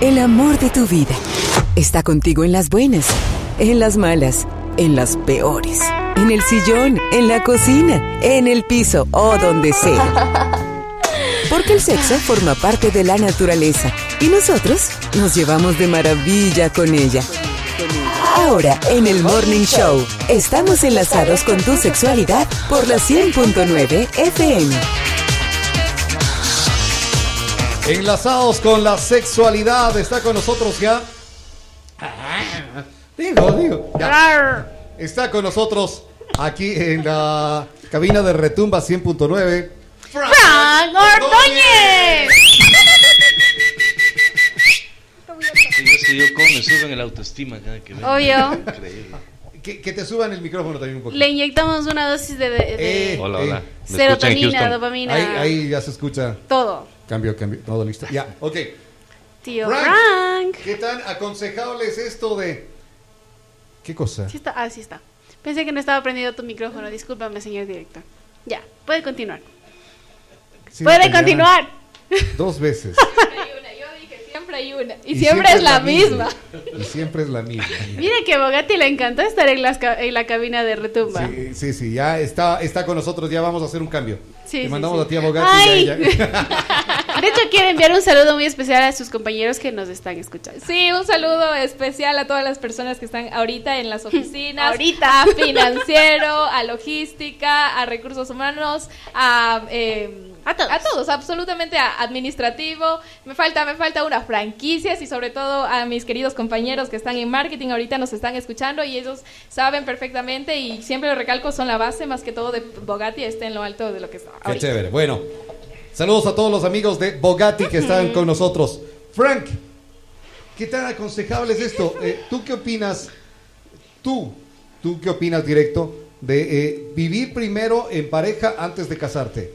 el amor de tu vida. Está contigo en las buenas, en las malas, en las peores. En el sillón, en la cocina, en el piso o donde sea. Porque el sexo forma parte de la naturaleza y nosotros nos llevamos de maravilla con ella. Ahora, en el Morning Show, estamos enlazados con tu sexualidad por la 100.9 FM. Enlazados con la sexualidad, está con nosotros ya. Digo, digo. ya. Está con nosotros aquí en la cabina de Retumba 100.9. ¡Frank Ordóñez! Sí, es que yo como me suben el autoestima cada que. Obvio. Increíble. Que, que te suban el micrófono también un poquito. Le inyectamos una dosis de, de- de Eh, Hola, eh, hola. ¿Me escuchan en serotonina, dopamina, Ahí, ahí ya se escucha. todo. Cambio, cambio. Todo listo. Ya, ok. Tío Frank. Frank. ¿Qué tan aconsejable es esto de. ¿Qué cosa? Sí está, ah, sí está. Pensé que no estaba prendido tu micrófono. Discúlpame, señor director. Ya, puede continuar. Sí, puede mañana, continuar. Dos veces. Yo dije, siempre hay una. Y, siempre, es la misma. Y siempre es la misma. Mira que Bogatti le encantó estar en, las en la cabina de retumba. Sí, sí, sí, ya está, está con nosotros, ya vamos a hacer un cambio. Sí, Le sí, mandamos sí. a Bogatti Ay. y a ella. De hecho, quiero enviar un saludo muy especial a sus compañeros que nos están escuchando. Sí, un saludo especial a todas las personas que están ahorita en las oficinas. Ahorita. A financiero, a logística, a recursos humanos, a... eh, A todos. A todos, absolutamente a administrativo. Me falta, me falta una franquicias y sobre todo a mis queridos compañeros que están en marketing ahorita nos están escuchando y ellos saben perfectamente y siempre lo recalco, son la base más que todo de Bogatti, esté en lo alto de lo que está Qué ahorita. chévere. Bueno, saludos a todos los amigos de Bogatti que están con nosotros. Frank, ¿qué tan aconsejable es esto? Eh, ¿Tú qué opinas? Tú, ¿tú qué opinas directo de eh, vivir primero en pareja antes de casarte?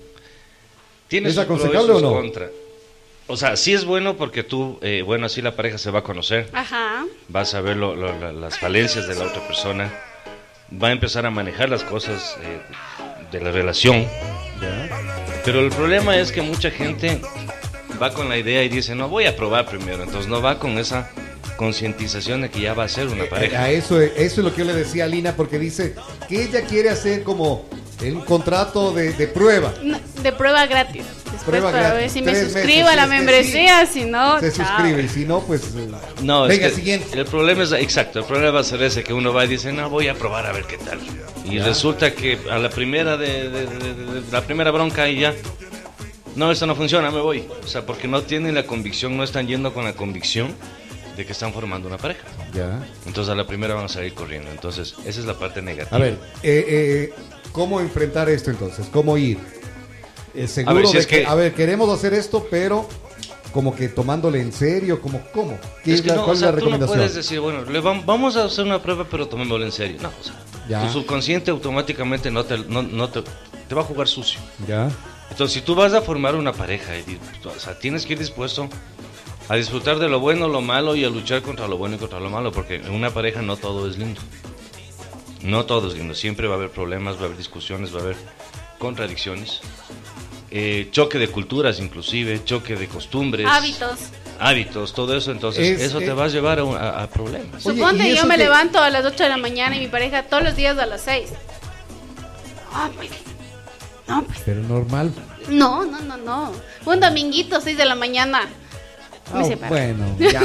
¿Tienes ¿Es aconsejable o no? contra. O sea, sí es bueno porque tú, eh, bueno, así la pareja se va a conocer, Ajá. vas a ver lo- lo- la- las falencias de la otra persona, va a empezar a manejar las cosas eh, de la relación. Pero el problema es que mucha gente va con la idea y dice, no, voy a probar primero, entonces no va con esa concientización de que ya va a ser una Eh, pareja. A eso, eso es lo que yo le decía a Lina porque dice que ella quiere hacer como un contrato de, de prueba. No, de prueba gratis. Después Prueba para gratis, ver si me suscribo meses, a la membresía, si no, Se chao. suscribe y si no, pues... No, venga, es que siguiente. el problema es, exacto, el problema va a ser ese, que uno va y dice, no, voy a probar a ver qué tal. Y resulta que a la primera de, de- de- de- de- la primera bronca y ya, no, esto no funciona, me voy. O sea, porque no tienen la convicción, no están yendo con la convicción de que están formando una pareja. Ya. Entonces a la primera van a salir corriendo. Entonces, esa es la parte negativa. A ver, eh, eh, ¿cómo enfrentar esto entonces? ¿Cómo ir? Eh, seguro A ver, si de es que, que- a ver, queremos hacer esto, pero como que tomándole en serio, como, ¿cómo? ¿Qué Es es que la, no, ¿Cuál o sea, es la tú no recomendación? puedes decir, bueno, le vam- vamos a hacer una prueba, pero tomémoslo en serio. No, o sea, Ya. tu subconsciente automáticamente no te, no, no te, te va a jugar sucio. Ya. Entonces, si tú vas a formar una pareja, o sea, tienes que ir dispuesto a disfrutar de lo bueno, lo malo y a luchar contra lo bueno y contra lo malo, porque en una pareja no todo es lindo. No todo es lindo, siempre va a haber problemas, va a haber discusiones, va a haber contradicciones, eh, choque de culturas inclusive, choque de costumbres, Hábitos. hábitos, todo eso, entonces Es, eso eh, te va a llevar a, un- a- a problemas. Oye, Suponte ¿y yo me que- levanto a las 8 de la mañana y mi pareja todos los días a las 6. No, pues. No, pues. Pero normal. No, no, no, no. Un dominguito, 6 de la mañana. Me Ah, separo. bueno, ya.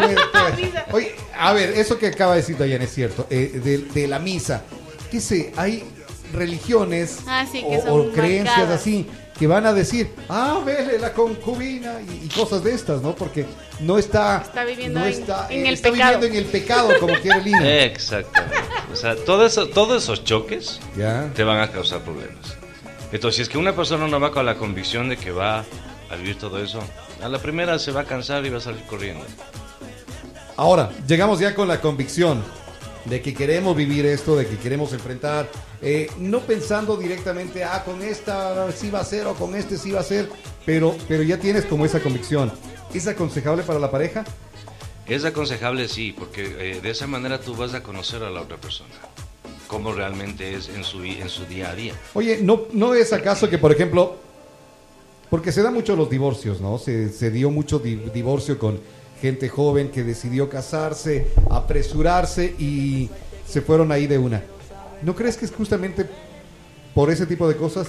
Pues, pues, oye, a ver, eso que acaba de decir Dayan es cierto. eh, de, de la misa. ¿Qué sé? Hay religiones Ah, sí, que o, son o creencias marcadas. así que van a decir, ah, vele la concubina y, y cosas de estas, ¿no? Porque no está, Está viviendo no en- está, en eh, el está pecado. viviendo en el pecado, como quiere Lina. Exactamente. O sea, todo eso- todos esos choques Ya. te van a causar problemas. Entonces, si es que una persona no va con la convicción de que va a vivir todo eso, a la primera se va a cansar y va a salir corriendo. Ahora, llegamos ya con la convicción de que queremos vivir esto, de que queremos enfrentar, eh, no pensando directamente, ah, con esta sí va a ser o con este sí va a ser, pero, pero ya tienes como esa convicción. ¿Es aconsejable para la pareja? Es aconsejable, sí, porque eh, de esa manera tú vas a conocer a la otra persona, cómo realmente es en su, en su día a día. Oye, ¿no, ¿no es acaso que, por ejemplo, Porque se da mucho los divorcios, ¿no? Se, se dio mucho di- divorcio con gente joven que decidió casarse, apresurarse y se fueron ahí de una. ¿No crees que es justamente por ese tipo de cosas?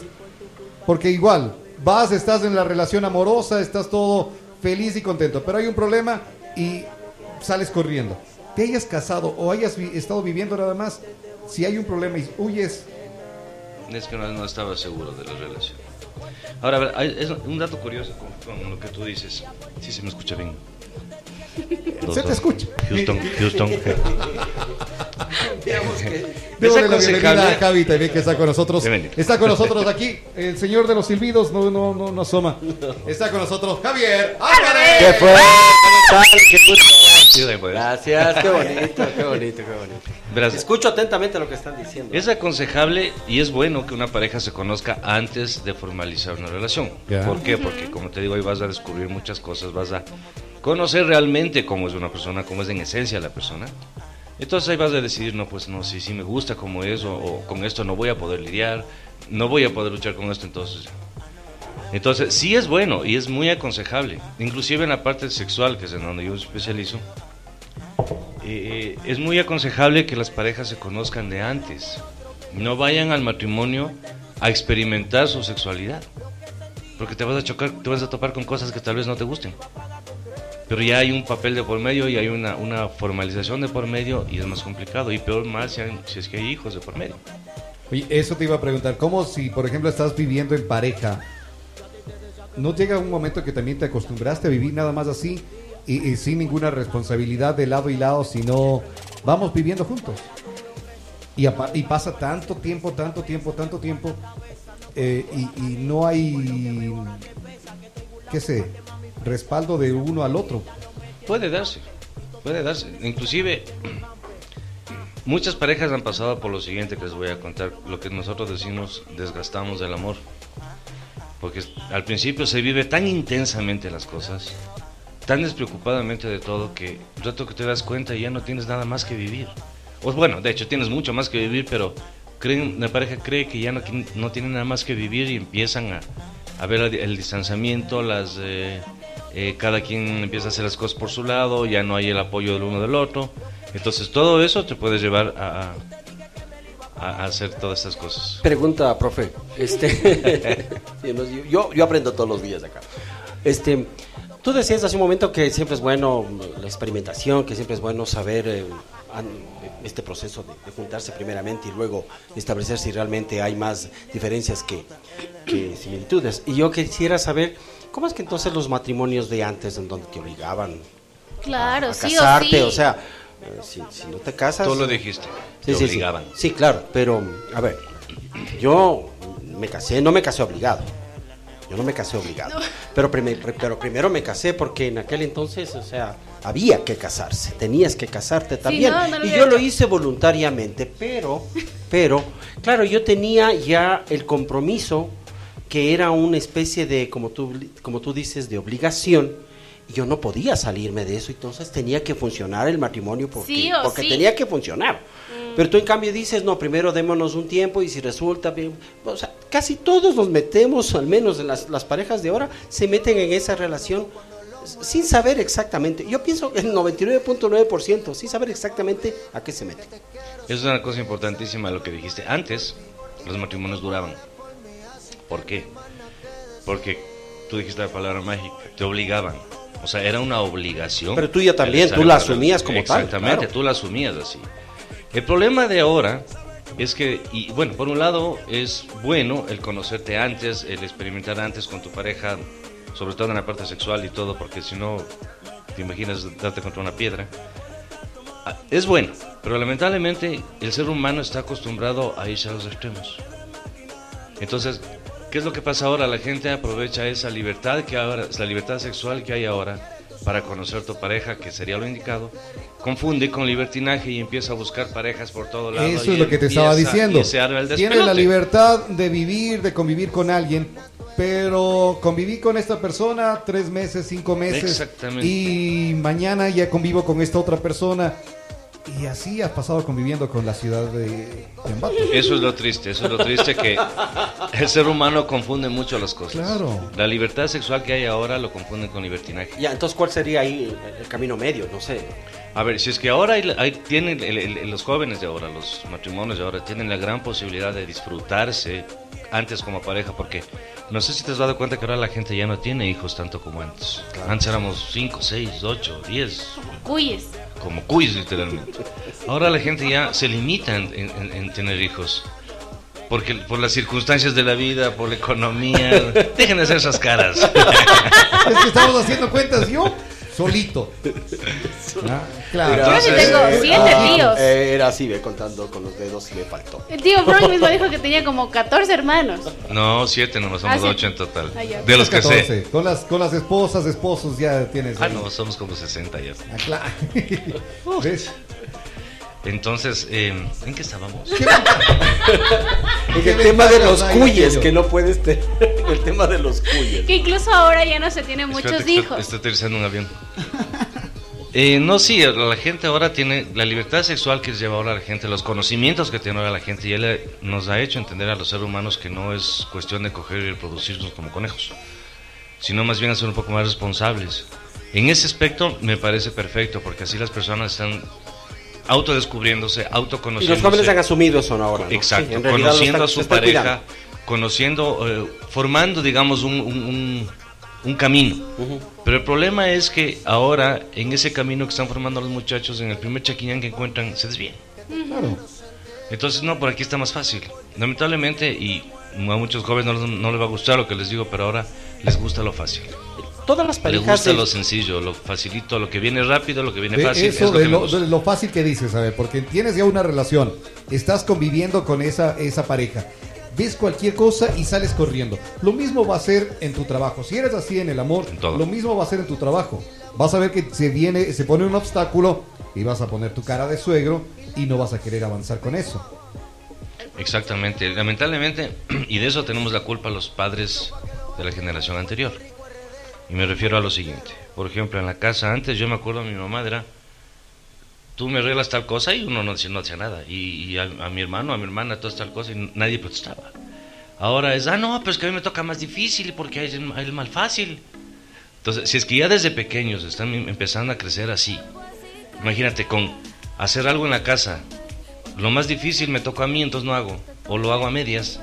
Porque igual, vas, estás en la relación amorosa, estás todo feliz y contento, pero hay un problema y sales corriendo. Te hayas casado o hayas estado viviendo nada más, si hay un problema y huyes, Es que no, estaba seguro de la relación. Ahora, es un dato curioso con lo que tú dices. Sí, se me escucha bien. Se te escucha. Houston, Houston. Démosle la aconsejable- bienvenida a Javi también que está con nosotros. Bienvenido. Está con nosotros aquí el señor de los silbidos, no, no, no, no asoma. Está con nosotros Javier Álvarez. ¿Qué fue? ¿Cómo están? Qué gusto. De acuerdo. Gracias, qué bonito, qué bonito, qué bonito. Escucho atentamente lo que están diciendo. Es aconsejable y es bueno que una pareja se conozca antes de formalizar una relación. Ya. ¿Por qué? Porque como te digo, ahí vas a descubrir muchas cosas, vas a conocer realmente cómo es una persona, cómo es en esencia la persona. Entonces ahí vas a decidir, no, pues no, si sí me gusta como es o, con esto no voy a poder lidiar, no voy a poder luchar con esto, entonces... Entonces sí es bueno y es muy aconsejable, inclusive en la parte sexual, que es en donde yo especializo, eh, es muy aconsejable que las parejas se conozcan de antes. No vayan al matrimonio a experimentar su sexualidad. Porque te vas a chocar, te vas a topar con cosas que tal vez no te gusten. Pero ya hay un papel de por medio y hay una, una formalización de por medio y es más complicado. Y peor más si, hay- si es que hay hijos de por medio. Oye, eso te iba a preguntar, ¿cómo si por ejemplo estás viviendo en pareja? ¿No llega un momento que también te acostumbraste a vivir nada más así y, sin ninguna responsabilidad de lado y lado, sino vamos viviendo juntos? Y, y pasa tanto tiempo, tanto tiempo, tanto tiempo eh, y no hay, qué sé, respaldo de uno al otro. Puede darse, puede darse. Inclusive, muchas parejas han pasado por lo siguiente que les voy a contar, lo que nosotros decimos desgastamos del amor. Porque al principio se vive tan intensamente las cosas, tan despreocupadamente de todo, que un rato que te das cuenta ya no tienes nada más que vivir. O bueno, de hecho tienes mucho más que vivir, pero creen, la pareja cree que ya no, no tiene nada más que vivir y empiezan a, a ver el, el distanciamiento, las... eh, eh, cada quien empieza a hacer las cosas por su lado, ya no hay el apoyo del uno del otro. Entonces todo eso te puede llevar a, a- a hacer todas estas cosas. Pregunta, profe. Este, yo, yo aprendo todos los días acá. Este, tú decías hace un momento que siempre es bueno la experimentación, que siempre es bueno saber eh, este proceso de, de juntarse primeramente y luego establecer si realmente hay más diferencias que, que similitudes. Y yo quisiera saber, ¿cómo es que entonces los matrimonios de antes, en donde te obligaban Claro, a sí casarte, o sí. o sea, eh, si, si no te casas... Tú lo dijiste, Sí, te sí, sí. obligaban. Sí, claro, pero a ver, yo me casé, no me casé obligado. Yo no me casé obligado. Pero, prime- pero primero me casé porque en aquel entonces, o sea, había que casarse, tenías que casarte también. no, no lo y yo lo hice voluntariamente, pero, pero, claro, yo tenía ya el compromiso que era una especie de, como tú, como tú dices, de obligación. Y yo no podía salirme de eso, entonces tenía que funcionar el matrimonio porque, Sí porque sí. tenía que funcionar. Pero tú en cambio dices, no, primero démonos un tiempo y si resulta bien, o sea, casi todos nos metemos, al menos en las, las parejas de ahora, se meten en esa relación sin saber exactamente. Yo pienso que el 99.9% sin saber exactamente a qué se meten. Es una cosa importantísima lo que dijiste. Antes los matrimonios duraban. ¿Por qué? Porque tú dijiste la palabra mágica, te obligaban. O sea, era una obligación. Pero tú ya también, tú la asumías como tal, Exactamente, claro. tú la asumías así. El problema de ahora es que, y bueno, por un lado es bueno el conocerte antes, el experimentar antes con tu pareja, sobre todo en la parte sexual y todo, porque si no, te imaginas darte contra una piedra. Ah, Es bueno, pero lamentablemente el ser humano está acostumbrado a irse a los extremos. Entonces, ¿qué es lo que pasa ahora? La gente aprovecha esa libertad que ahora, la libertad sexual que hay ahora para conocer tu pareja, que sería lo indicado, confunde con libertinaje y empieza a buscar parejas por todo lado. Eso es lo que te estaba diciendo. Tienes la libertad de vivir, de convivir con alguien, pero conviví con esta persona tres meses, cinco meses, Exactamente. y mañana ya convivo con esta otra persona. Y así has pasado conviviendo con la ciudad de Ambato. Eso es lo triste, eso es lo triste que el ser humano confunde mucho las cosas. Claro. La libertad sexual que hay ahora lo confunden con libertinaje. Ya, entonces, ¿cuál sería ahí el camino medio? No sé. A ver, si es que ahora hay, hay- tienen el- el- los jóvenes de ahora, los matrimonios de ahora, tienen la gran posibilidad de disfrutarse antes como pareja, porque no sé si te has dado cuenta que ahora la gente ya no tiene hijos tanto como antes. Antes éramos 5, 6, 8, 10, Cuyes. Como cuyes literalmente. Ahora la gente ya se limita en, en- en tener hijos. Porque por las circunstancias de la vida, por la economía, dejen de hacer esas caras. Es que estamos haciendo cuentas yo solito. Ah, claro. Mira, Yo sí tengo eh, siete Ah, tíos. eh, era así, ve, contando con los dedos y me faltó. El tío Freud mismo dijo que tenía como 14 hermanos. No, siete, nomás somos Ah, ocho en total. Ah, ya. De los que sé. 14. Con las, con las esposas, esposos ya tienes. Ah, ahí. no, somos como 60 ya. Ah, claro. ¿Ves? Entonces, eh, ¿en qué estábamos? En ¿Qué el tema de los cuyes, que no puedes tener. El tema de los cuyes. Que incluso ahora ya no se tienen muchos Espérate hijos. Estoy, estoy aterrizando un avión. Eh, no, sí, la gente ahora tiene la libertad sexual que lleva ahora la gente, los conocimientos que tiene ahora la gente, ya le- nos ha hecho entender a los seres humanos que no es cuestión de coger y reproducirnos como conejos, sino más bien a ser un poco más responsables. En ese aspecto me parece perfecto, porque así las personas están autodescubriéndose, Y autoconociéndose. los jóvenes han asumido eso ahora. ¿no? Exacto, Sí, conociendo están- a su pareja, cuidando. conociendo, eh, formando, digamos, un, un- un- un camino. Pero el problema es que ahora, en ese camino que están formando los muchachos, en el primer chaquiñán que encuentran, se desvían. Claro. Entonces, no, por aquí está más fácil. Lamentablemente, y a muchos jóvenes no, les- no les va a gustar lo que les digo, pero ahora les gusta lo fácil. Todas las Les parejas. gusta de- lo sencillo, lo facilito, lo que viene rápido, lo que viene De fácil. eso es lo de que me lo, gusta. de lo fácil que dices, a ver, porque tienes ya una relación, estás conviviendo con esa, esa pareja, ves cualquier cosa y sales corriendo. Lo mismo va a ser en tu trabajo. Si eres así en el amor, En lo mismo va a ser en tu trabajo. Vas a ver que se viene, se pone un obstáculo y vas a poner tu cara de suegro y no vas a querer avanzar con eso. Exactamente, lamentablemente, y de eso tenemos la culpa los padres de la generación anterior. Y me refiero a lo siguiente, por ejemplo, en la casa antes yo me acuerdo mi mamá era, tú me arreglas tal cosa y uno no, no hacía nada, y, y a, a mi hermano, a mi hermana, toda tal cosa y nadie protestaba. Ahora es, ah, no, pero es que a mí me toca más difícil porque hay el, mal fácil. Entonces, si es que ya desde pequeños están em- empezando a crecer así, imagínate, con hacer algo en la casa, lo más difícil me toca a mí, entonces no hago. O lo hago a medias.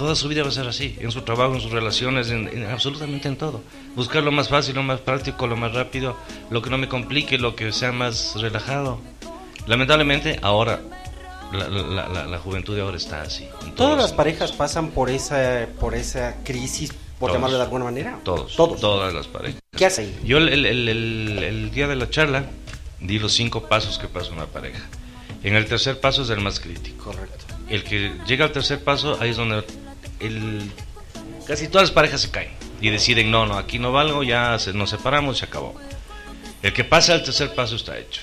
Toda su vida va a ser así. En su trabajo, en sus relaciones, en, en absolutamente en todo. Buscar lo más fácil, lo más práctico, lo más rápido, lo que no me complique, lo que sea más relajado. Lamentablemente, ahora, la, la- la- la juventud de ahora está así. Todas las parejas pasan por esa, por esa crisis, por Todos. llamarlo de alguna manera. Todos. Todos. Todas las parejas. ¿Qué hacen? Yo el, el- el- el- el día de la charla di los cinco pasos que pasa una pareja. En el tercer paso es el más crítico. Correcto. El que llega al tercer paso, ahí es donde el, casi todas las parejas se caen y deciden, no, no, aquí no valgo, ya se- nos separamos, se acabó. El que pasa al tercer paso está hecho,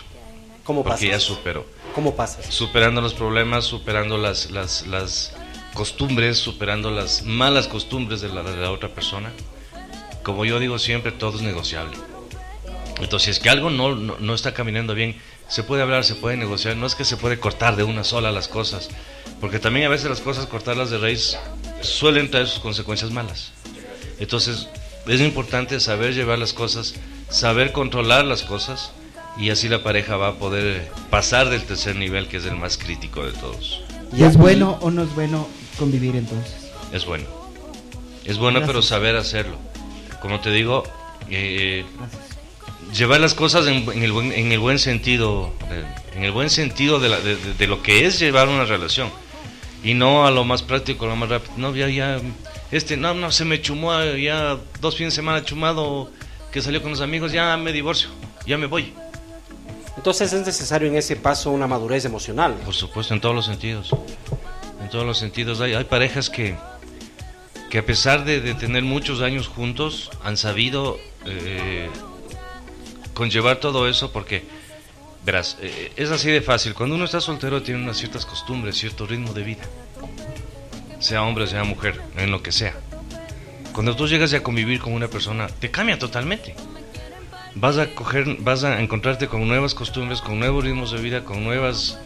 ¿Cómo pasa? porque ya superó. ¿Cómo pasas? Superando los problemas, superando las, las, las costumbres, superando las malas costumbres de la, de la otra persona. Como yo digo siempre, todo es negociable. Entonces, si es que algo no, no, no está caminando bien, se puede hablar, se puede negociar. No es que se puede cortar de una sola las cosas, porque también a veces las cosas, cortarlas de raíz, suelen traer sus consecuencias malas. Entonces, es importante saber llevar las cosas, saber controlar las cosas, y así la pareja va a poder pasar del tercer nivel, que es el más crítico de todos. ¿Y es bueno o no es bueno convivir entonces? Es bueno. Es bueno, pero saber hacerlo. Como te digo, eh, llevar las cosas en, en el, buen, en el buen sentido, en el buen sentido de, la- de- de- de lo que es llevar una relación. Y no a lo más práctico, a lo más rápido. No, ya, ya, este, no, no, se me chumó, ya dos fines de semana chumado, que salió con los amigos, ya me divorcio, ya me voy. Entonces es necesario en ese paso una madurez emocional. Por supuesto, en todos los sentidos. En todos los sentidos. Hay, hay parejas que, que a pesar de, de tener muchos años juntos, han sabido eh, conllevar todo eso porque, verás, eh, es así de fácil. Cuando uno está soltero tiene unas ciertas costumbres, cierto ritmo de vida. Sea hombre, sea mujer, en lo que sea. Cuando tú llegas a convivir con una persona, te cambia totalmente. vas a coger, vas a encontrarte con nuevas costumbres, con nuevos ritmos de vida, con nuevas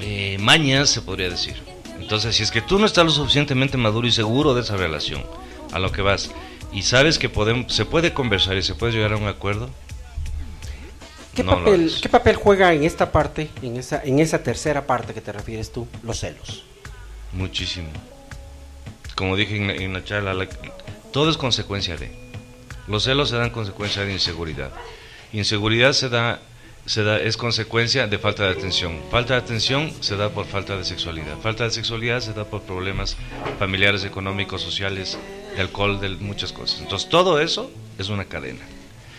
eh, mañas, se podría decir. Entonces, si es que tú no estás lo suficientemente maduro y seguro de esa relación, a lo que vas, y sabes que podemos, se puede conversar y se puede llegar a un acuerdo, ¿Qué, no papel, hagas. ¿Qué papel juega en esta parte, en esa, en esa tercera parte que te refieres tú, los celos? Muchísimo. Como dije en la, en la charla, la- todo es consecuencia de. Los celos se dan consecuencia de inseguridad. Inseguridad se da, se da, es consecuencia de falta de atención. Falta de atención se da por falta de sexualidad. Falta de sexualidad se da por problemas familiares, económicos, sociales, de alcohol, de muchas cosas. Entonces todo eso es una cadena.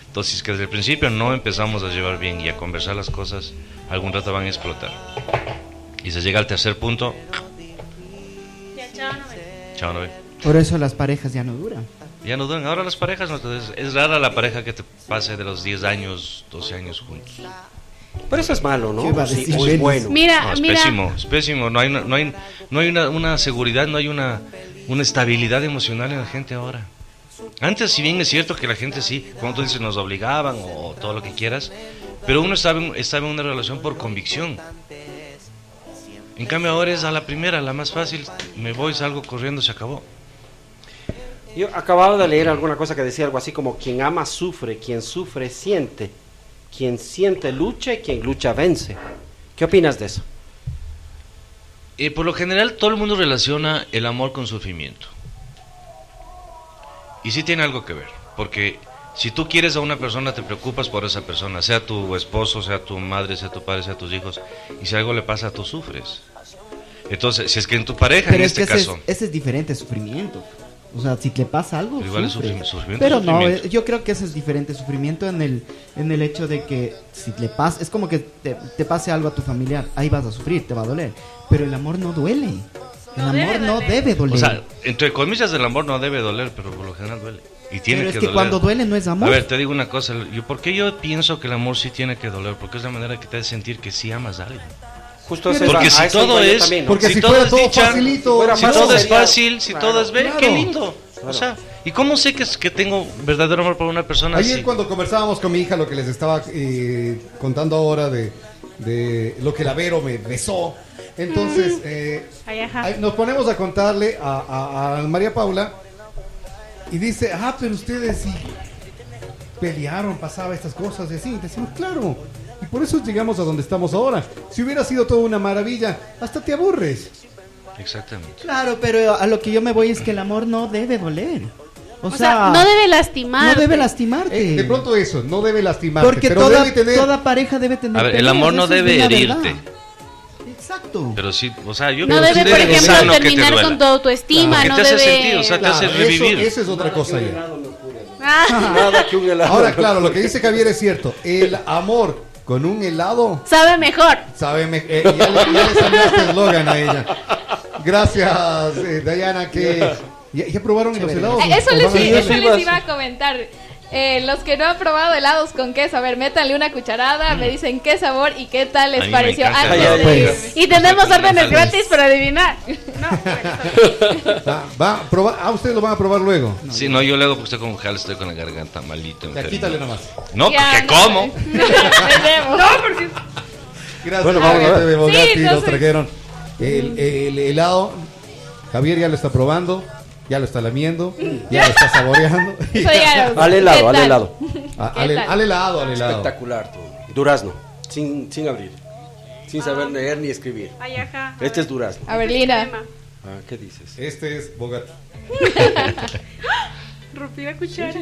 Entonces, si es que desde el principio no empezamos a llevar bien y a conversar las cosas, algún rato van a explotar. Y se llega al tercer punto, chao, no ve. Por eso las parejas ya no duran. Ya no duran. Ahora las parejas, no, es, es rara la pareja que te pase de los 10 años, 12 años juntos. Pero eso es malo, ¿no? ¿Qué iba a Sí, o es bueno. Mira, No, es mira. pésimo, es pésimo. No hay, una- no hay, no hay una, una seguridad, no hay una, una estabilidad emocional en la gente ahora. Antes, si bien es cierto que la gente sí, como tú dices, nos obligaban o todo lo que quieras, pero uno estaba en, estaba en una relación por convicción. En cambio ahora es a la primera, la más fácil, me voy, salgo corriendo, se acabó. Yo acababa de leer alguna cosa que decía algo así como quien ama sufre, quien sufre siente, quien siente lucha y quien lucha vence. ¿Qué opinas de eso? Eh, por lo general, todo el mundo relaciona el amor con sufrimiento. Y sí tiene algo que ver, porque si tú quieres a una persona, te preocupas por esa persona, sea tu esposo, sea tu madre, sea tu padre, sea tus hijos, y si algo le pasa, tú sufres. Entonces, si es que en tu pareja, Pero en es que este ese, caso, es, ese es diferente sufrimiento. O sea, si te pasa algo, Pero igual es sufrimiento Pero no, sufrimiento. eh, yo creo que ese es diferente sufrimiento en el en el hecho de que si le pasa, es como que te, te pase algo a tu familiar, ahí vas a sufrir, te va a doler. Pero el amor no duele. El No amor debe no debe doler. o sea, entre comillas, el amor no debe doler, pero por lo general duele. Y tiene pero es que, que doler. cuando duele no es amor. A ver, te digo una cosa, yo, ¿por qué yo pienso que el amor sí tiene que doler? Porque es la manera que te hace sentir que sí amas a alguien. Justo eso Porque si todo es- también, ¿no? Porque Si si, todo fuera es todo dicha, facilito, Si todo es fácil, si Claro. todo es ver, Claro. qué lindo. O sea, ¿y cómo sé que, es- que tengo verdadero amor por una persona Ayer así? cuando conversábamos con mi hija, lo que les estaba eh, contando ahora de, de lo que la Vero me besó. Entonces, eh, nos ponemos a contarle a, a- a María Paula y dice, ah, pero ustedes sí pelearon, pasaba estas cosas y así. Decimos, claro. Y por eso llegamos a donde estamos ahora. Si hubiera sido toda una maravilla, hasta te aburres. Exactamente. Claro, pero a lo que yo me voy es que el amor no debe doler. O, O sea, no debe lastimar. no debe lastimarte. Eh, de pronto eso, no debe lastimarte, porque pero toda, debe tener... toda pareja debe tener A ver, el amor no debe herirte. verdad. Exacto. Pero sí, o sea, yo No debe, por ejemplo, te terminar duela. con tu autoestima. Que no te hace debe... sentir, o sea, te Claro, hace eso, revivir. eso es otra cosa ya. Ah, Nada que un helado. Ahora, claro, lo que dice Javier es cierto. El amor con un helado, sabe mejor. sabe, me- eh, ya, le, ya le salió este eslogan a ella. Gracias, eh, Dayana, que ¿ya, ya probaron los helados. Eh, Eso ¿O les, eso eso les iba a comentar. Eh, los que no han probado helados con queso, a ver, métanle una cucharada, me dicen qué sabor y qué tal les pareció antes. Pues. Y tenemos órdenes gratis para adivinar. No, Va, va a probar, ah, ustedes lo van a probar luego. Sí, no, yo le hago porque estoy con jal, estoy con la garganta. Ya, enfermo. quítale nomás. No, Ya, porque no, como. Tenemos. no, porque Gracias, Bueno, vamos a ver. Sí, nos trajeron el, el helado. Javier ya lo está probando, ya lo está lamiendo, ya lo está saboreando. Al ¿qué helado, al helado. Ah, ¿Qué al, helado, al helado. Espectacular todo. Durazno, sin, sin abrir. Sin saber leer ni escribir. Ay, ajá. Este es durazno. A ver, Lina. Crema. Ah, ¿Qué dices? Este es Bogatti. Rompí la cuchara.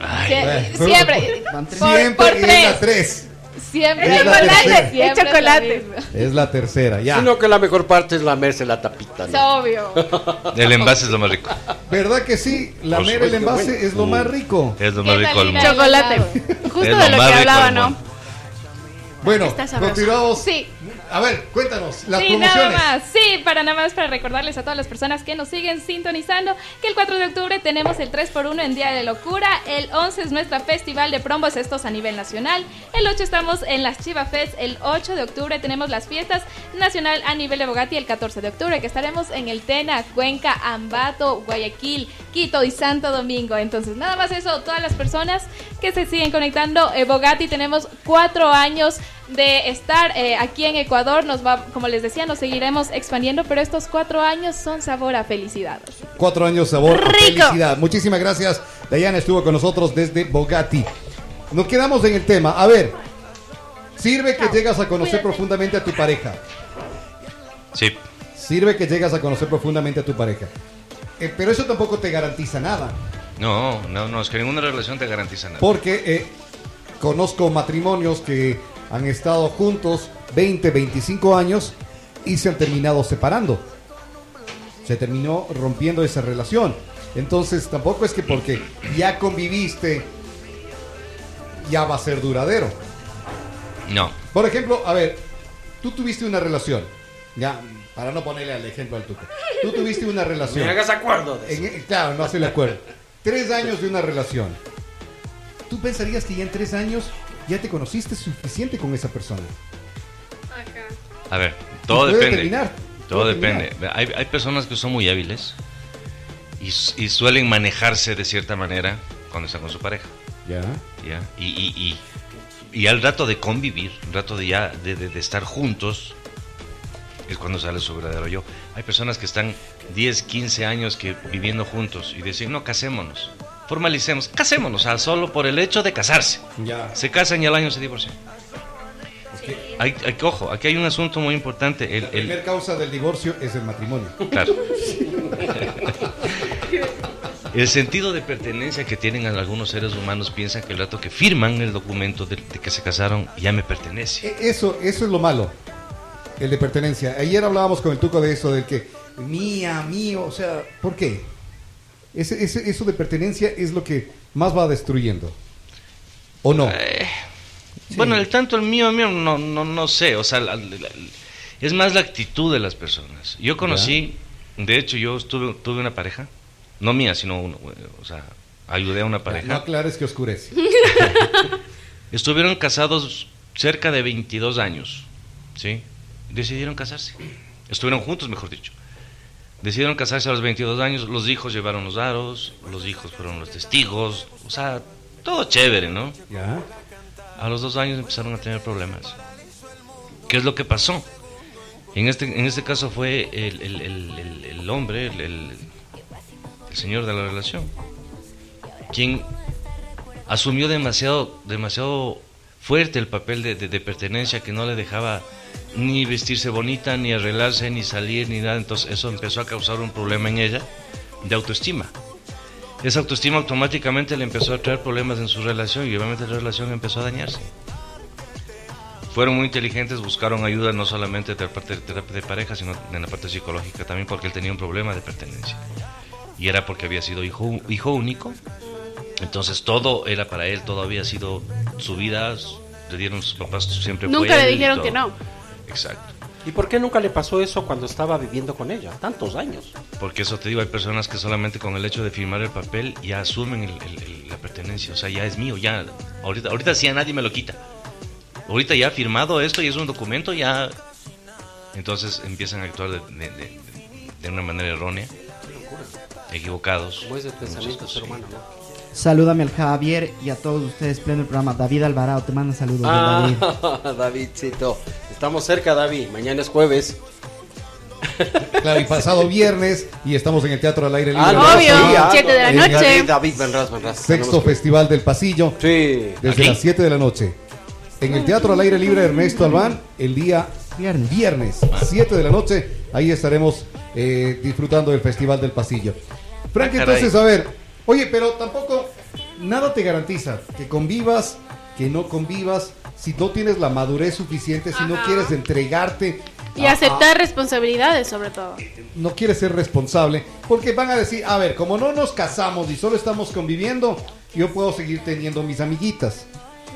Ay, siempre. Tres. Por- Siempre por es tres. la 3. Siempre. Es la tercera. Siempre Es chocolate. lo. Es la tercera, ya. Sino que la mejor parte es lamerse la tapita. Es ¿no? obvio. el envase es lo más rico. ¿Verdad que sí? La Por mera el envase bueno. es lo más rico. Es lo ¿Qué más rico del mundo. Chocolate. Justo Es lo de lo más que hablaba, ¿no? Bueno, continuamos. Sí. A ver, cuéntanos, las sí, promociones. nada más. Sí, para nada más para recordarles a todas las personas que nos siguen sintonizando que el 4 de octubre tenemos el 3x1 en Día de Locura, el 11 es nuestra festival de promos estos a nivel nacional, el 8 estamos en las Chiva Fest, el 8 de octubre tenemos las fiestas nacional a nivel de Bogotá el 14 de octubre que estaremos en el Tena, Cuenca, Ambato, Guayaquil, Quito y Santo Domingo. Entonces, nada más eso, todas las personas que se siguen conectando, eh, Bogati tenemos cuatro años de estar eh, aquí en Ecuador, nos va, como les decía, nos seguiremos expandiendo, pero estos cuatro años son sabor a felicidad. Cuatro años sabor a felicidad. Muchísimas gracias. Dayana estuvo con nosotros desde Bogati. Nos quedamos en el tema. A ver, sirve que llegas a conocer profundamente a tu pareja. Sí. Sirve que llegas a conocer profundamente a tu pareja. Eh, pero eso tampoco te garantiza nada. No, no, no, es que ninguna relación te garantiza nada. Porque eh, conozco matrimonios que han estado juntos 20, 25 años y se han terminado separando. Se terminó rompiendo esa relación. Entonces tampoco es que porque ya conviviste ya va a ser duradero. No. Por ejemplo, a ver, tú tuviste una relación, ya, para no ponerle al ejemplo al tuco. Tú tuviste una relación. Me hagas acuerdo de eso. En- claro, no estoy de acuerdo. Tres años de una relación. ¿Tú pensarías que ya en tres años ya te conociste suficiente con esa persona? A ver, todo depende. terminar, Todo depende. Hay, hay personas que son muy hábiles y, suelen manejarse de cierta manera cuando están con su pareja. Ya. ¿ya? Y, y, y, y al rato de convivir, al rato de ya de, de- de estar juntos, es cuando sale su verdadero yo. Hay personas que están 10, 15 años que viviendo juntos y dicen, no, casémonos, formalicemos, casémonos, o sea, solo por el hecho de casarse. Ya. Se casan y al año se divorcian. Hay, hay ojo, aquí hay un asunto muy importante. El, La el- primera causa del divorcio es el matrimonio. Claro. El sentido de pertenencia que tienen algunos seres humanos piensan que el rato que firman el documento de, de que se casaron ya me pertenece. E- Eso, eso es lo malo. El de pertenencia. Ayer hablábamos con el tuco de eso, del que mía, mío, o sea, ¿por qué? Ese, ese- eso de pertenencia es lo que más va destruyendo. ¿O no? Eh, Bueno, el tanto el mío, mío, no, no, no sé. O sea, la- la- la- es más la actitud de las personas. Yo conocí, de hecho, yo estuve, tuve una pareja, no mía, sino, uno, o sea, ayudé a una No pareja. aclares que oscurece. Estuvieron casados cerca de 22 años, ¿sí? Decidieron casarse. Estuvieron juntos, mejor dicho. Decidieron casarse a los 22 años, los hijos llevaron los aros, los hijos fueron los testigos, o sea, todo chévere, ¿no? ¿Ya? A los dos años empezaron a tener problemas. ¿Qué es lo que pasó? En este, en este caso fue el, el- el- hombre, el, señor de la relación, quien asumió demasiado, demasiado fuerte el papel de, de- de pertenencia que no le dejaba ni vestirse bonita, ni arreglarse, ni salir, ni nada. Entonces eso empezó a causar un problema en ella de autoestima. Esa autoestima automáticamente le empezó a traer problemas en su relación y obviamente la relación empezó a dañarse. Fueron muy inteligentes, buscaron ayuda no solamente de la parte de terapia de pareja, sino en la parte psicológica también porque él tenía un problema de pertenencia. Y era porque había sido hijo, hijo único. Entonces todo era para él, todo había sido su vida, le dieron sus papás siempre Nunca le dijeron que no. Exacto. ¿Y por qué nunca le pasó eso cuando estaba viviendo con ella? Tantos años. Porque eso te digo, hay personas que solamente con el hecho de firmar el papel ya asumen el- el- el- la pertenencia, o sea, ya es mío, ya, ahorita, ahorita sí a nadie me lo quita. Ahorita ya firmado esto y es un documento, ya... Entonces empiezan a actuar de, de- de- de una manera errónea, equivocados. Como es el pensamiento del ser humano, ¿no? Salúdame al Javier y a todos ustedes, pleno el programa. David Alvarado, te manda saludos. David. Ah, Davidcito. Estamos cerca, David. Mañana es jueves. Claro, y pasado viernes y estamos en el Teatro al Aire Libre. Ah, Obvio, Pasillo, sí, ah, siete de la noche. David, vendrás. Sexto Festival del Pasillo. Sí. Desde ¿Aquí? las 7 de la noche. En el Teatro al Aire Libre Ernesto Albán, el día Viernes. viernes, 7 de la noche. Ahí estaremos eh, disfrutando del Festival del Pasillo. Frank, Ah, entonces, a ver, oye, pero tampoco nada te garantiza que convivas, que no convivas, si no tienes la madurez suficiente, si no quieres entregarte. Y a- aceptar responsabilidades, sobre todo. no quieres ser responsable, porque van a decir, a ver, como no nos casamos y solo estamos conviviendo, yo puedo seguir teniendo mis amiguitas.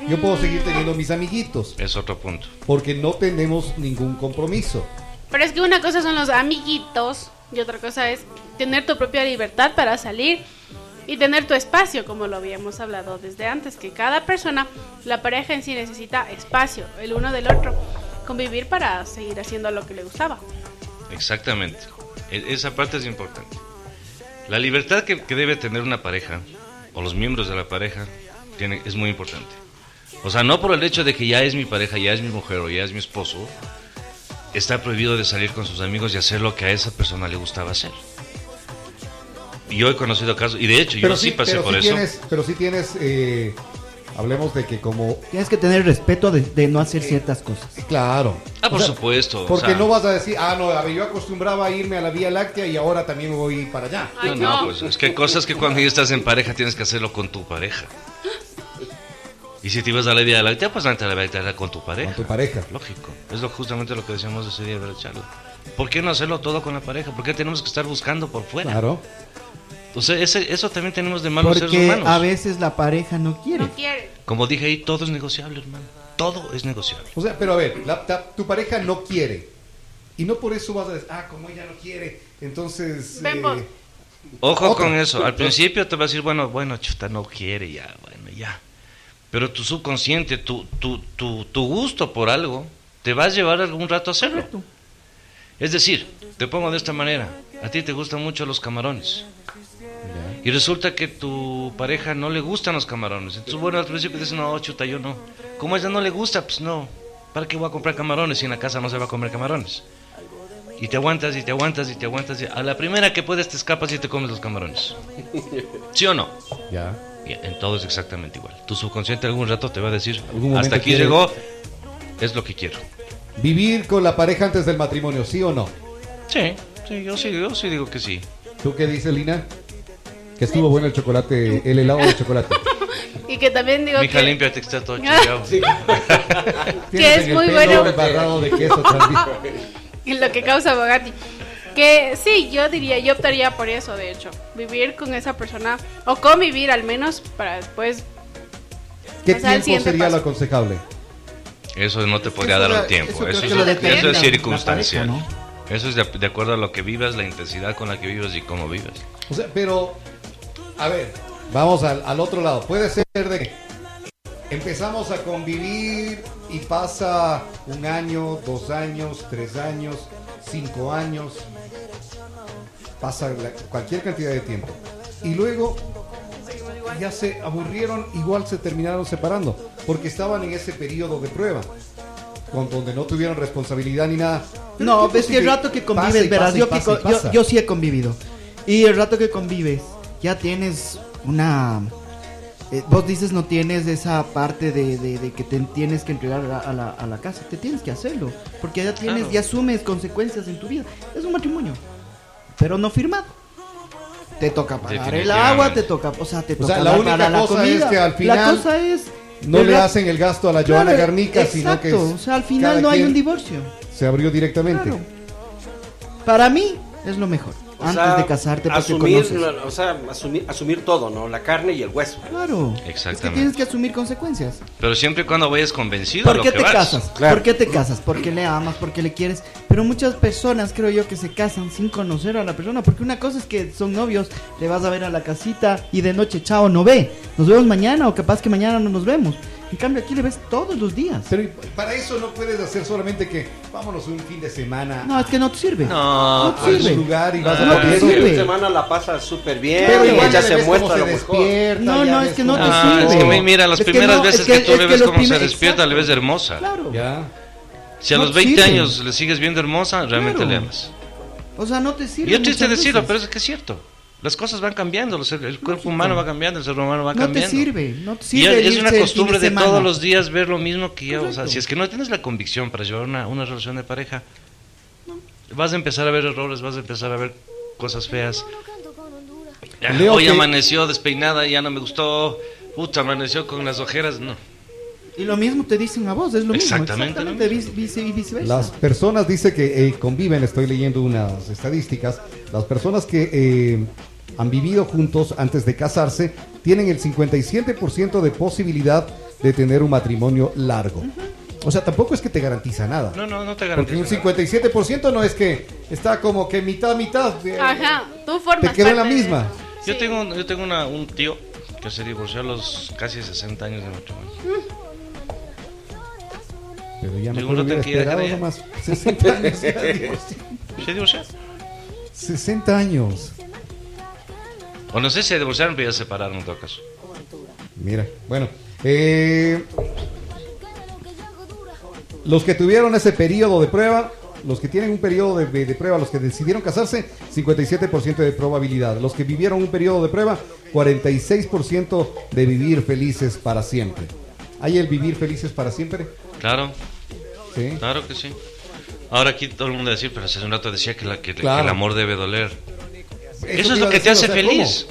yo puedo seguir teniendo mis amiguitos, Es otro punto. porque no tenemos ningún compromiso. Pero es que una cosa son los amiguitos y otra cosa es tener tu propia libertad para salir y tener tu espacio, como lo habíamos hablado desde antes, que cada persona, la pareja en sí necesita espacio, el uno del otro, convivir para seguir haciendo lo que le gustaba. Exactamente. E- Esa parte es importante. La libertad que, que debe tener una pareja, o los miembros de la pareja, tiene, es muy importante. O sea, no por el hecho de que ya es mi pareja, ya es mi mujer o ya es mi esposo, está prohibido de salir con sus amigos y hacer lo que a esa persona le gustaba hacer. Yo he conocido casos, y de hecho yo sí, pasé pero por sí eso. Tienes, pero sí tienes, eh, hablemos de que como, Tienes que tener respeto de, de no hacer ciertas cosas. claro. Ah, por O sea, supuesto. o Porque sea, no vas a decir, ah, no, a ver, yo acostumbraba a irme a la Vía Láctea y ahora también me voy para allá. Ay, No, no. no, pues es que hay cosas que cuando ya estás en pareja tienes que hacerlo con tu pareja. Y si te ibas a la la vida, pues antes la vida era con tu pareja. Con tu pareja. Lógico. Es lo, justamente lo que decíamos ese día de la charla. ¿Por qué no hacerlo todo con la pareja? ¿Por qué tenemos que estar buscando por fuera? Claro. O sea, ese- eso también tenemos de malos seres Porque humanos. a veces la pareja no quiere. No quiere. Como dije ahí, todo es negociable, hermano. Todo es negociable. O sea, pero a ver, la- ta- tu pareja no quiere. Y no por eso vas a decir, ah, como ella no quiere, entonces... Ven eh. Ojo con eso. Al principio te va a decir, bueno, bueno, chuta, no quiere ya, bueno, ya. Pero tu subconsciente, tu, tu, tu, tu gusto por algo, te va a llevar algún rato a hacerlo. Es decir, te pongo de esta manera, a ti te gustan mucho los camarones. Y resulta que tu pareja no le gustan los camarones. Entonces, bueno, al principio dices, no, chuta, yo no. Como a ella no le gusta, pues no. ¿Para qué voy a comprar camarones si en la casa no se va a comer camarones? Y te aguantas y te aguantas y te aguantas. y a la primera que puedes te escapas y te comes los camarones. ¿Sí o no? Ya. Ya, en todo es exactamente igual. Tu subconsciente algún rato te va a decir, hasta aquí quiere- llegó, es lo que quiero. Vivir con la pareja antes del matrimonio, ¿sí o no? Sí, sí, yo sí, yo sí digo que sí. ¿Tú qué dices, Lina? Que estuvo bueno el chocolate, el helado de chocolate. Y que también digo Mija, que, límpiate que está todo chillado. Tienes es en el muy bueno. de queso y lo que causa Bogatti. Que sí, yo diría, yo optaría por eso, de hecho. Vivir con esa persona, o convivir al menos, para después ¿Qué tiempo sería paso. lo aconsejable? Eso no te podría dar un tiempo. eso Eso, que es, eso es circunstancial. pareja, Eso es de, de acuerdo a lo que vivas, la intensidad con la que vivas y cómo vivas. O sea, pero, a ver, vamos al, al otro lado. Puede ser de que empezamos a convivir y pasa un año, dos años, tres años, cinco años, pasa la- cualquier cantidad de tiempo. Y luego ya se aburrieron, igual se terminaron separando, porque estaban en ese periodo de prueba, con donde no tuvieron responsabilidad ni nada. Pero No, ves que el rato que convives, verás, yo, yo sí he convivido. Y el rato que convives, ya tienes una... eh, vos dices no tienes esa parte de, de- de que te tienes que entregar a la, a la- a la casa, te tienes que hacerlo, porque ya tienes, Claro. ya asumes consecuencias en tu vida. Es un matrimonio, pero no firmado. Te toca pagar el agua, te toca, o sea, te O toca sea, la única para la cosa comida. es que al final la cosa es No le hacen el gasto a la Joana Claro, Garnica, sino que exacto, es- o sea, al final no hay un divorcio. se abrió directamente. Claro. Para mí es lo mejor. O Antes sea, de casarte, porque asumir, conoces. la- o sea, asumir, asumir todo, ¿no? La carne y el hueso. Claro. Es que Exactamente. tienes que asumir consecuencias. Pero siempre y cuando vayas convencido ¿Por lo qué que te vas. casas? Claro. ¿Por qué te casas? Porque le amas, porque le quieres. Pero muchas personas creo yo que se casan sin conocer a la persona. Porque una cosa es que son novios, le vas a ver a la casita y de noche, chao, no ve. Nos vemos mañana o capaz que mañana no nos vemos. En cambio aquí le ves todos los días. Pero para eso no puedes hacer solamente que vámonos un fin de semana No, es que no te sirve. No, No a sirve. un lugar y vas No a te poder- sirve. Una semana la pasa súper bien. Pero y igual ella ya se muestra cómo lo se mejor. despierta, No, no, es que no te Ah, sirve. es que mi- mira, las Es que primeras no, es veces que- que, tú es le que ves cómo se primer- despierta, le ves exacto. hermosa. Claro. Ya. Si a No los 20 sirve. años le sigues viendo hermosa, realmente Claro. le amas. O sea, no te sirve. Y es triste decirlo, pero es que es cierto. Las cosas van cambiando, el cuerpo humano va cambiando, el ser humano va No te cambiando. sirve, no te Y sirve. es, es una costumbre de, todos los días ver lo mismo que ya, o sea, Correcto. si es que no tienes la convicción para llevar una, una relación de pareja, vas a empezar a ver errores, vas a empezar a ver cosas feas. Ya, hoy que- amaneció despeinada, ya no me gustó. Puta, amaneció con las ojeras, no. Y lo mismo te dicen a vos, es lo Exactamente mismo. lo Exactamente, vice- vice- y viceversa. Las personas, dice que eh, conviven, estoy leyendo unas estadísticas, las personas que eh, han vivido juntos antes de casarse tienen el 57% de posibilidad de tener un matrimonio largo. O sea, tampoco es que te garantiza nada. No, no, no te Porque un garantizo. nada. 57% no es que está como que mitad, mitad. eh, Ajá, tú formas Te quedó en la misma. Yo tengo, yo tengo una- un tío que se divorció a los casi 60 años de matrimonio. Pero ya me Digo, no te hubiera esperado creer. nomás. 60 años. ¿Se divorció? 60 años. O no sé si se divorciaron, pero ya se separaron en todo caso. Mira, bueno. eh, los que tuvieron ese periodo de prueba, los que tienen un periodo de, de- de prueba, los que decidieron casarse, 57% de probabilidad. Los que vivieron un periodo de prueba, 46% de vivir felices para siempre. ¿Hay el vivir felices para siempre? Claro, Sí. claro que sí. Ahora aquí todo el mundo decir, pero hace un rato decía que, la- que- el amor debe doler. Eso, es lo que te hace o sea, ¿cómo? feliz.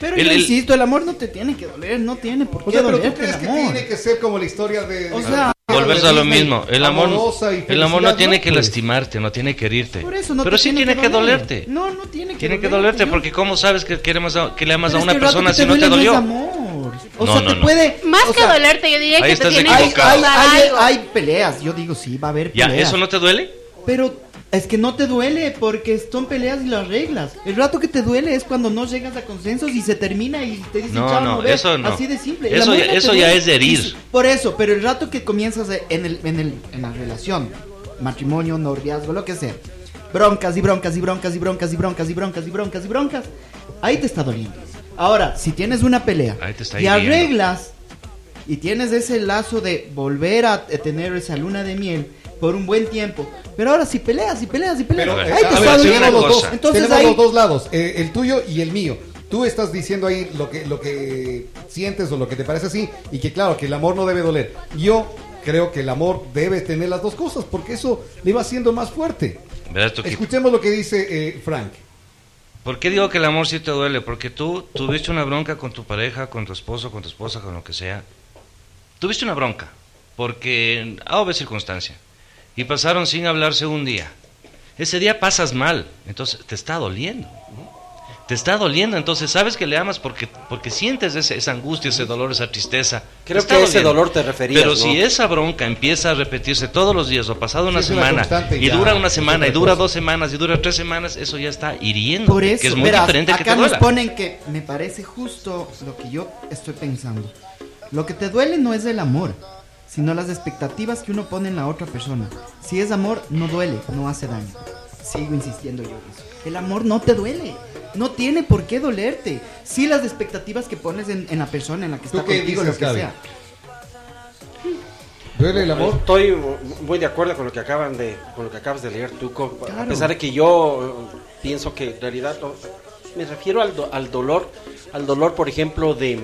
Pero El- yo insisto, el amor no te tiene que doler, no tiene por O qué sea, pero tú crees el que amor. tiene que ser como la historia de... O sea, Volverse a lo mismo. El amor, el amor no tiene que lastimarte, no tiene que herirte. Por eso no pero te sí tiene que doler. dolerte. No, no tiene que Tiene que dolerte, dolerte yo- porque ¿cómo sabes que, queremos a- que le amas Pero a es una que persona que si no te dolió? es amor. O No, sea, no, te no. puede... Más o que dolerte, yo diría que te tiene que hay, hay, hay, peleas, yo digo sí, va a haber ¿Ya? peleas. ¿Eso no te duele? Pero es que no te duele porque son peleas y las reglas. El rato que te duele es cuando no llegas a consensos y se termina y te dicen No, chao, no, ve". eso no. Así de simple. Eso ya- no eso ya es de herir. Por eso, pero el rato que comienzas en, el, en, el, en la relación, matrimonio, noviazgo, lo que sea, broncas y broncas y broncas y broncas y broncas y broncas y broncas y broncas, ahí te está doliendo. Ahora, si tienes una pelea y hiriendo. arreglas y tienes ese lazo de volver a tener esa luna de miel por un buen tiempo. Pero ahora si peleas y peleas y peleas, Pero, ahí te está doliendo. los dos. Entonces tenemos ahí los dos lados, eh, el tuyo y el mío. Tú estás diciendo ahí lo que, lo que sientes o lo que te parece así, y que claro, que el amor no debe doler. Yo creo que el amor debe tener las dos cosas, porque eso le va haciendo más fuerte. Escuchemos lo que dice eh, Frank. ¿Por qué digo que el amor sí te duele? Porque tú tuviste una bronca con tu pareja, con tu esposo, con tu esposa, con lo que sea. Tuviste una bronca, porque a obvia circunstancia. Y pasaron sin hablarse un día. Ese día pasas mal, entonces te está doliendo. Te está doliendo, entonces sabes que le amas porque, porque sientes ese- esa angustia, ese dolor, esa tristeza. Creo que a ese doliendo. dolor te referías, Pero ¿no? si esa bronca empieza a repetirse todos los días o pasado una Sí, es una semana y ya, dura una semana y dura dos semanas y dura tres semanas, eso ya está hiriendo. Por eso, que es muy verás, diferente que acá te nos duela. ponen que me parece justo lo que yo estoy pensando. Lo que te duele no es el amor, sino las expectativas que uno pone en la otra persona. Si es amor, no duele, no hace daño. Sigo insistiendo yo en eso. El amor no te duele. No tiene por qué dolerte. Si las expectativas que pones en, en la persona en la que ¿Tú está qué contigo, dices, lo que Gaby? sea. ¿Duele el amor? Estoy muy de acuerdo con lo que acaban de, con lo que acabas de leer, Tuco. A Claro. pesar de que yo eh, pienso que en realidad me refiero al, do- al dolor, al dolor, por ejemplo, de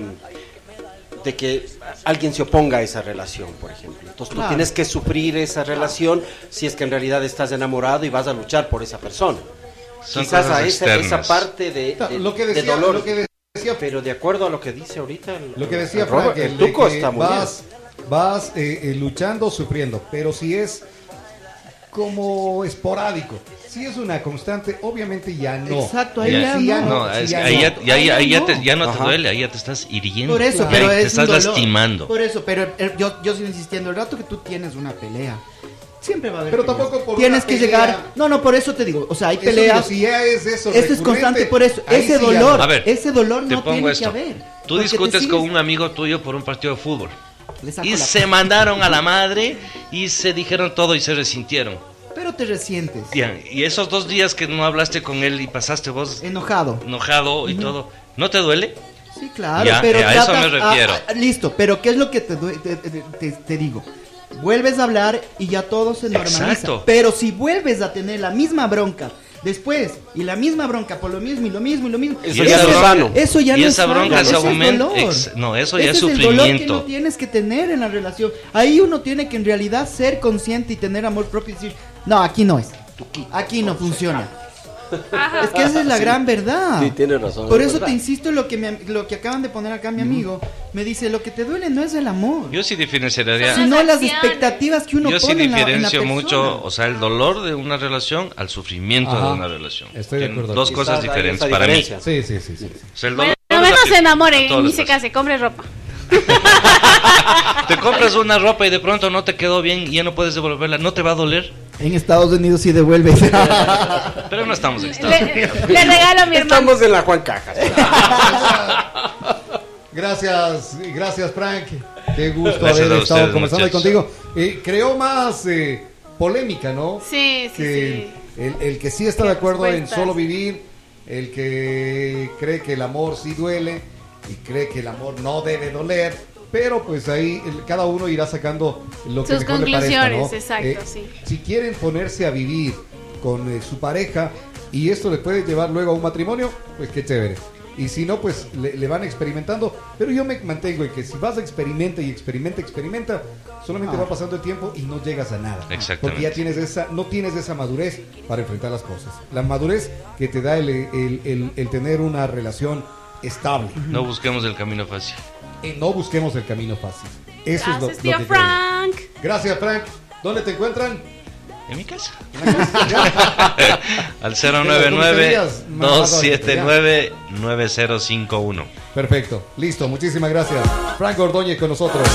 de que alguien se oponga a esa relación, por ejemplo. Entonces tú Claro. tienes que sufrir esa relación si es que en realidad estás enamorado y vas a luchar por esa persona. Son Quizás a esa, esa parte de, de- lo que de decía, dolor. lo que decía Pero de acuerdo a lo que dice ahorita el, Lo que decía el Robert, Frank, el el de Tuco que está muy vas, vas eh, eh, luchando, sufriendo, pero si es como esporádico, si es una constante, obviamente ya no. Exacto, ahí Ya- sí, no. No, Sí, ya ahí no. ya, ya- Ahí ya- ya ya no. te, ya no te Ajá. duele, ahí ya te estás hiriendo. Por eso, pero es te estás dolor. lastimando. Por eso, pero eh, yo, yo sigo insistiendo, el rato que tú tienes una pelea, siempre va a haber Pero peleas. tampoco por Tienes una que pelea. llegar. No, no, por eso te digo, o sea, hay peleas. si ya es eso. Esto es constante, por eso, ese sí dolor, no. A ver, ese dolor te no pongo tiene esto. que haber. Tú discutes con un amigo tuyo por un partido de fútbol. Y se mandaron a la madre y se dijeron todo y se resintieron. Pero te resientes, Bien, y esos dos días que no hablaste con él y pasaste vos enojado. enojado y todo, ¿no te duele? Sí, claro, Ya, pero eh, a eso me ah, refiero. ah, listo, pero ¿qué es lo que te, te- te- te digo? Vuelves a hablar y ya todo se normaliza. Exacto. Pero si vuelves a tener la misma bronca después y la misma bronca por lo mismo y lo mismo y lo mismo, Eso ya es sano. Eso ya Y no esa es bronca se es aumenta- no, eso ya Ese es el dolor que sufrimiento. no tienes que tener en la relación. Ahí uno tiene que en realidad ser consciente y tener amor propio y decir, no, aquí no es. Aquí no funciona. Ajá. Es que esa es la gran verdad. Sí, tiene razón, Por es eso verdad. te insisto en lo que, me- lo que acaban de poner acá mi amigo. Me dice, lo que te duele no es el amor, Yo sí diferenciaría. Sí, sino Las expectativas que uno Yo sí pone en la, en la diferencio mucho, o sea, el dolor de una relación al sufrimiento Ajá. de una relación. Estoy de acuerdo. Dos cosas diferentes para mí. Sí, sí, sí, sí. sí. O sea, el Bueno, dolor no es menos se todos y se case, compre ropa. Te compras una ropa y de pronto no te quedó bien y ya no puedes devolverla. ¿No te va a doler? En Estados Unidos sí devuelve. Pero no estamos en Estados Le, Unidos. le regalo a mi hermano. Estamos en la Juan Cajas. Gracias, gracias Frank. Qué gusto Gracias haber estado ustedes, conversando muchachos. contigo. Eh, creó más eh, polémica, ¿no? Sí, sí, que sí. El, el que sí está de acuerdo en solo vivir, el que cree que el amor sí duele y cree que el amor no debe doler, pero pues ahí el- cada uno irá sacando lo que Sus mejor le parezca, ¿no? conclusiones, exacto, Eh, sí. Si quieren ponerse a vivir con eh, su pareja y esto les puede llevar luego a un matrimonio, pues qué chévere. Y si no, pues le, le van experimentando. Pero yo me mantengo en que si vas a experimenta y experimenta, experimenta, solamente va pasando el tiempo y no llegas a nada. Exactamente. Porque ya tienes esa, no tienes esa madurez para enfrentar las cosas. La madurez que te da el, el- el- el tener una relación estable. No busquemos el camino fácil. Y no busquemos el camino fácil. Eso Gracias, es lo, lo tío que creo. Frank. Gracias, Frank. ¿Dónde te encuentran? En mi casa. En la casa. Al Las tonterías, más 099-279-9051. Perfecto. Listo. Muchísimas gracias. Frank Ordóñez con nosotros.